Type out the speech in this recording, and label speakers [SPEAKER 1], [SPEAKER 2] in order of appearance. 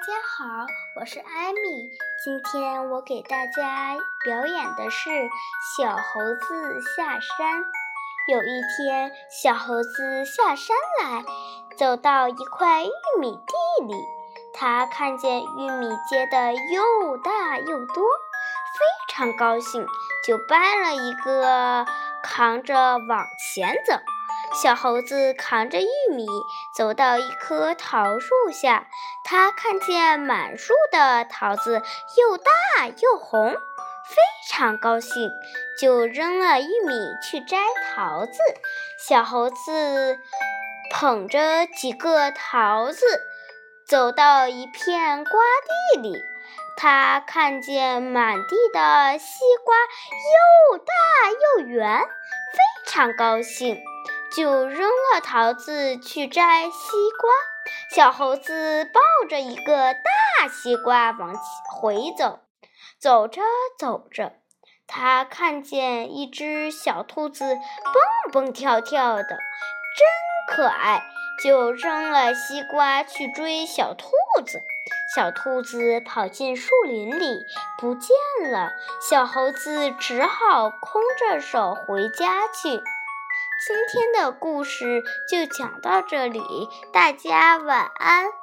[SPEAKER 1] 大家好，我是艾米。今天我给大家表演的是《小猴子下山》。有一天，小猴子下山来，走到一块玉米地里，他看见玉米结的又大又多，非常高兴，就掰了一个，扛着往前走。小猴子扛着玉米走到一棵桃树下，他看见满树的桃子又大又红，非常高兴，就扔了玉米去摘桃子。小猴子捧着几个桃子走到一片瓜地里，他看见满地的西瓜又大又圆，非常高兴。就扔了桃子去摘西瓜，小猴子抱着一个大西瓜往回走，走着走着，他看见一只小兔子蹦蹦跳跳的，真可爱，就扔了西瓜去追小兔子。小兔子跑进树林里不见了，小猴子只好空着手回家去。今天的故事就讲到这里，大家晚安。